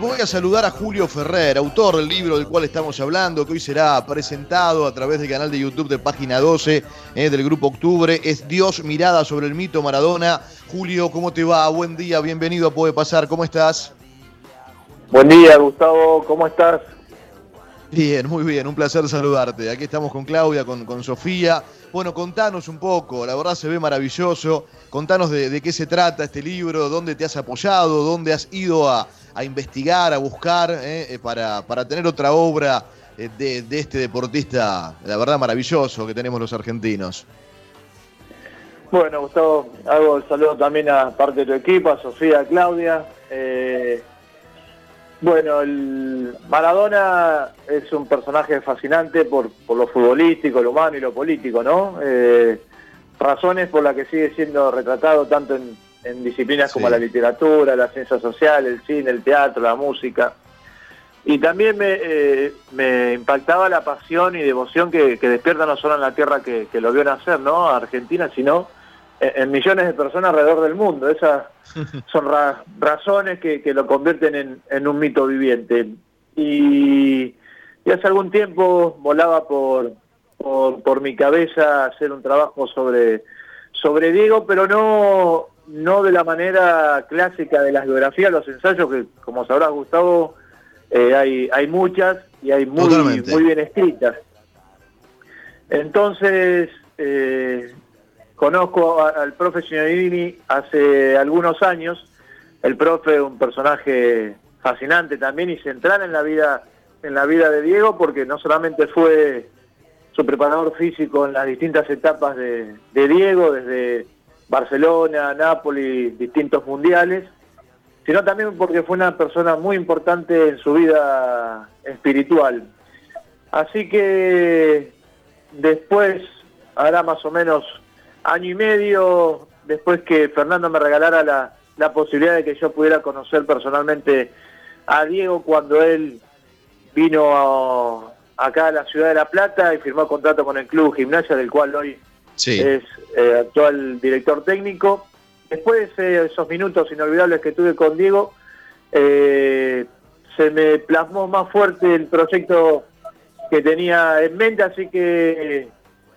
Voy a saludar a Julio Ferrer, autor del libro del cual estamos hablando, que hoy será presentado a través del canal de YouTube de Página 12 eh, del Grupo Octubre. Es Dios mirada sobre el mito Maradona. Julio, ¿cómo te va? Buen día, bienvenido a Puede Pasar. ¿Cómo estás? Buen día, Gustavo. ¿Cómo estás? Bien, muy bien, un placer saludarte. Aquí estamos con Claudia, con, con Sofía. Bueno, contanos un poco, la verdad se ve maravilloso. Contanos de, qué se trata este libro, dónde te has apoyado, dónde has ido a, investigar, a buscar, eh, eh, para, para, tener otra obra eh, de, de, este deportista, la verdad maravilloso que tenemos los argentinos. Bueno, Gustavo, hago el saludo también a parte de tu equipo, a Sofía, a Claudia. Bueno, el Maradona es un personaje fascinante por, lo futbolístico, lo humano y lo político, ¿no? Eh, razones por las que sigue siendo retratado tanto en, disciplinas como la literatura, la ciencia social, el cine, el teatro, la música. Y también me, eh, impactaba la pasión y devoción que, despierta no solo en la tierra que, que lo vio nacer, ¿no? Argentina, sino en millones de personas alrededor del mundo. Esas son razones que, lo convierten en, un mito viviente. Y, hace algún tiempo volaba por, por, mi cabeza hacer un trabajo sobre, sobre Diego, pero no, no de la manera clásica de las biografías, los ensayos, que como sabrás Gustavo, eh, hay, hay muchas y hay muy, muy bien escritas. Entonces, eh, Conozco al profe Signorini hace algunos años. El profe un personaje fascinante también y central en la vida en la vida de Diego porque no solamente fue su preparador físico en las distintas etapas de, Diego, desde Barcelona, Nápoles, distintos mundiales, sino también porque fue una persona muy importante en su vida espiritual. Así que después, hará más o menos año y medio después que Fernando me regalara la, posibilidad de que yo pudiera conocer personalmente a Diego cuando él vino acá a la ciudad de La Plata y firmó contrato con el Club Gimnasia, del cual hoy es eh, actual director técnico. Después de esos minutos inolvidables que tuve con Diego, eh, se me plasmó más fuerte el proyecto que tenía en mente, así que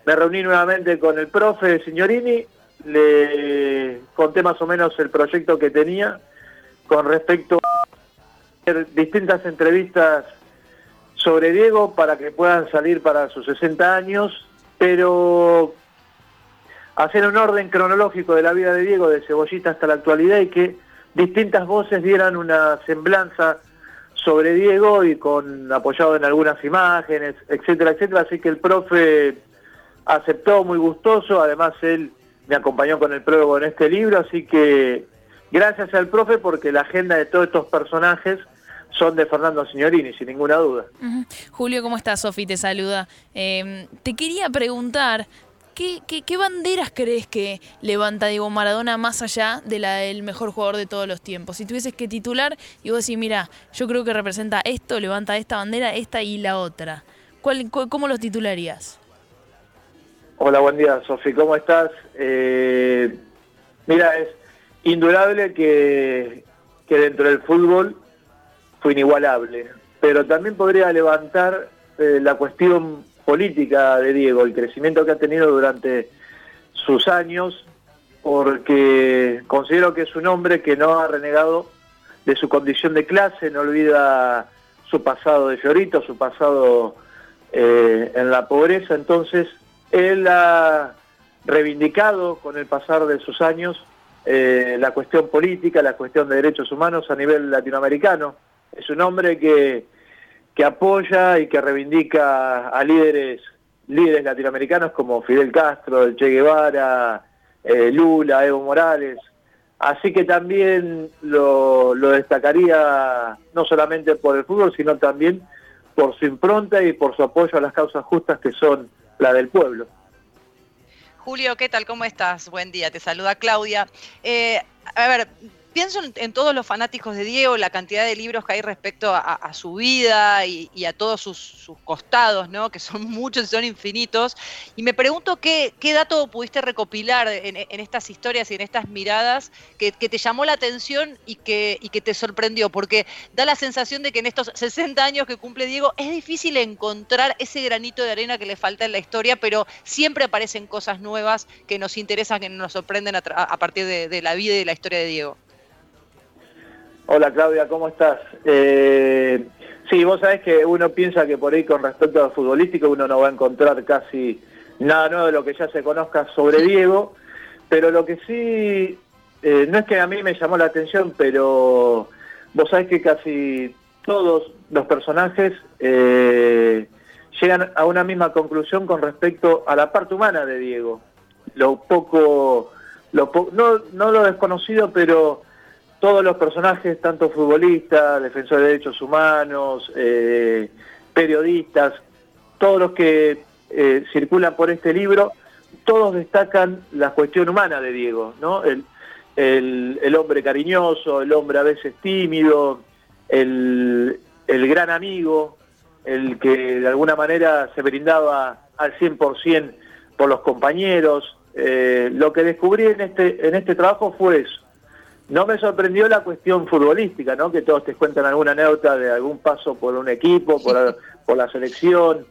me reuní nuevamente con el profe Signorini, le conté más o menos el proyecto que tenía con respecto a distintas entrevistas sobre Diego para que puedan salir para sus 60 años, pero hacer un orden cronológico de la vida de Diego, de Cebollita hasta la actualidad, y que distintas voces dieran una semblanza sobre Diego y con apoyado en algunas imágenes, etcétera, etcétera. Así que el profe aceptó muy gustoso, además él me acompañó con el prólogo en este libro, así que gracias al profe porque la agenda de todos estos personajes son de Fernando Signorini, sin ninguna duda. Julio, ¿cómo estás? Sofi te saluda. Em, te quería preguntar, ¿qué, ¿qué, banderas crees que levanta Diego Maradona más allá de la del mejor jugador de todos los tiempos? Si tuvieses que titular y vos decís, mira, yo creo que representa esto, levanta esta bandera, esta y la otra. ¿Cuál, ¿Cómo los titularías? Hola, buen día, Sofi, ¿cómo estás? Eh, mira, es indudable que, dentro del fútbol fue inigualable, pero también podría levantar eh, la cuestión política de Diego, el crecimiento que ha tenido durante sus años, porque considero que es un hombre que no ha renegado de su condición de clase, no olvida su pasado de Fiorito, su pasado eh, en la pobreza, entonces él ha reivindicado con el pasar de sus años eh, la cuestión política, la cuestión de derechos humanos a nivel latinoamericano. Es un hombre que, que apoya y que reivindica a líderes, líderes latinoamericanos como Fidel Castro, Che Guevara, eh, Lula, Evo Morales. Así que también lo, lo destacaría no solamente por el fútbol, sino también por su impronta y por su apoyo a las causas justas que son la del pueblo. Julio, ¿qué tal? ¿Cómo estás? Buen día, te saluda Claudia. Eh, a ver, pienso en, todos los fanáticos de Diego, la cantidad de libros que hay respecto a, su vida y, a todos sus, costados, ¿no? que son muchos y son infinitos. Y me pregunto qué, dato pudiste recopilar en, estas historias y en estas miradas que, te llamó la atención y que, te sorprendió, porque da la sensación de que en estos 60 años que cumple Diego es difícil encontrar ese granito de arena que le falta en la historia, pero siempre aparecen cosas nuevas que nos interesan, que nos sorprenden a, partir de la vida y de la historia de Diego. Hola Claudia, ¿cómo estás? Eh, sí, vos sabés que uno piensa que por ahí con respecto al futbolístico uno no va a encontrar casi nada nuevo de lo que ya se conozca sobre Diego, pero lo que sí, eh, no es que a mí me llamó la atención, pero vos sabés que casi todos los personajes eh, llegan a una misma conclusión con respecto a la parte humana de Diego. Lo poco, lo no, no lo desconocido, pero todos los personajes, tanto futbolistas, defensores de derechos humanos, eh, periodistas, todos los que eh, circulan por este libro, todos destacan la cuestión humana de Diego, ¿no? El, hombre cariñoso, el hombre a veces tímido, el, gran amigo, el que de alguna manera se brindaba al 100% por los compañeros. Eh, lo que descubrí en este, en este trabajo fue eso, no me sorprendió la cuestión futbolística, ¿no? Que todos te cuentan alguna anécdota de algún paso por un equipo, por, por la selección.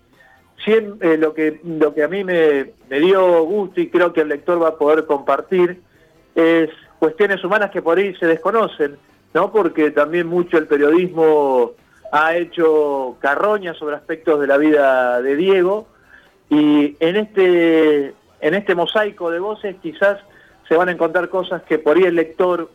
Siempre, eh, lo, que, lo que a mí me, dio gusto y creo que el lector va a poder compartir es cuestiones humanas que por ahí se desconocen, ¿no? Porque también mucho el periodismo ha hecho carroña sobre aspectos de la vida de Diego y en este, en este mosaico de voces quizás se van a encontrar cosas que por ahí el lector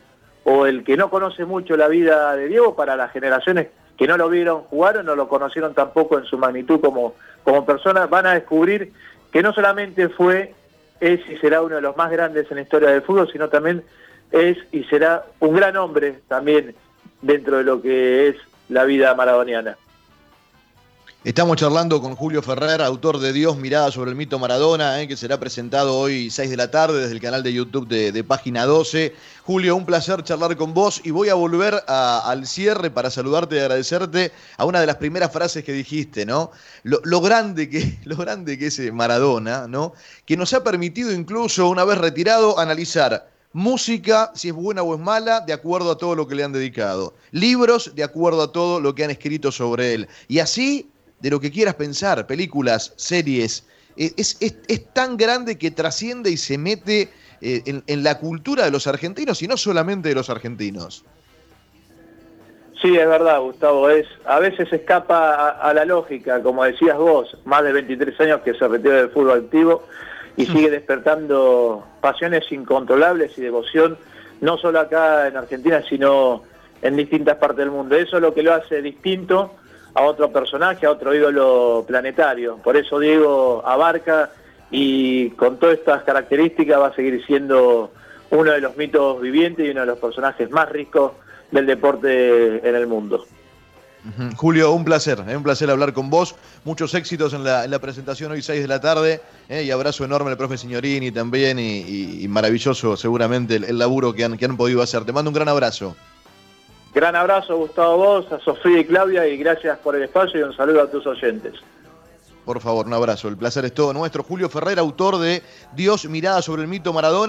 o el que no conoce mucho la vida de Diego para las generaciones que no lo vieron jugar o no lo conocieron tampoco en su magnitud como, como persona, van a descubrir que no solamente fue, es y será uno de los más grandes en la historia del fútbol, sino también es y será un gran hombre también dentro de lo que es la vida maradoniana. Estamos charlando con Julio Ferrer, autor de Dios, mirada sobre el mito Maradona, eh, que será presentado hoy 6 de la tarde desde el canal de YouTube de, Página 12. Julio, un placer charlar con vos y voy a volver al cierre para saludarte y agradecerte a una de las primeras frases que dijiste, ¿no? Lo, grande, que, lo grande que es eh, Maradona, ¿no? Que nos ha permitido incluso, una vez retirado, analizar música, si es buena o es mala, de acuerdo a todo lo que le han dedicado. Libros, de acuerdo a todo lo que han escrito sobre él. Y así de lo que quieras pensar, películas, series, eh, es, tan grande que trasciende y se mete eh, en, la cultura de los argentinos y no solamente de los argentinos. Sí, es verdad, Gustavo. Es, a veces escapa a, la lógica, como decías vos, más de 23 años que se retiró del fútbol activo y sigue despertando pasiones incontrolables y devoción, no solo acá en Argentina, sino en distintas partes del mundo. Eso es lo que lo hace distinto a otro personaje, a otro ídolo planetario. Por eso Diego abarca y con todas estas características va a seguir siendo uno de los mitos vivientes y uno de los personajes más ricos del deporte en el mundo. Julio, un placer, eh, un placer hablar con vos. Muchos éxitos en la, presentación hoy 6 de la tarde eh, y abrazo enorme al profe Signorini también y, maravilloso seguramente el, laburo que han, que han podido hacer. Te mando un gran abrazo. Gran abrazo, Gustavo, vos, a Sofía y Claudia, y gracias por el espacio y un saludo a tus oyentes. Por favor, un abrazo. El placer es todo nuestro. Julio Ferrer, autor de Dios, mirada sobre el mito Maradona.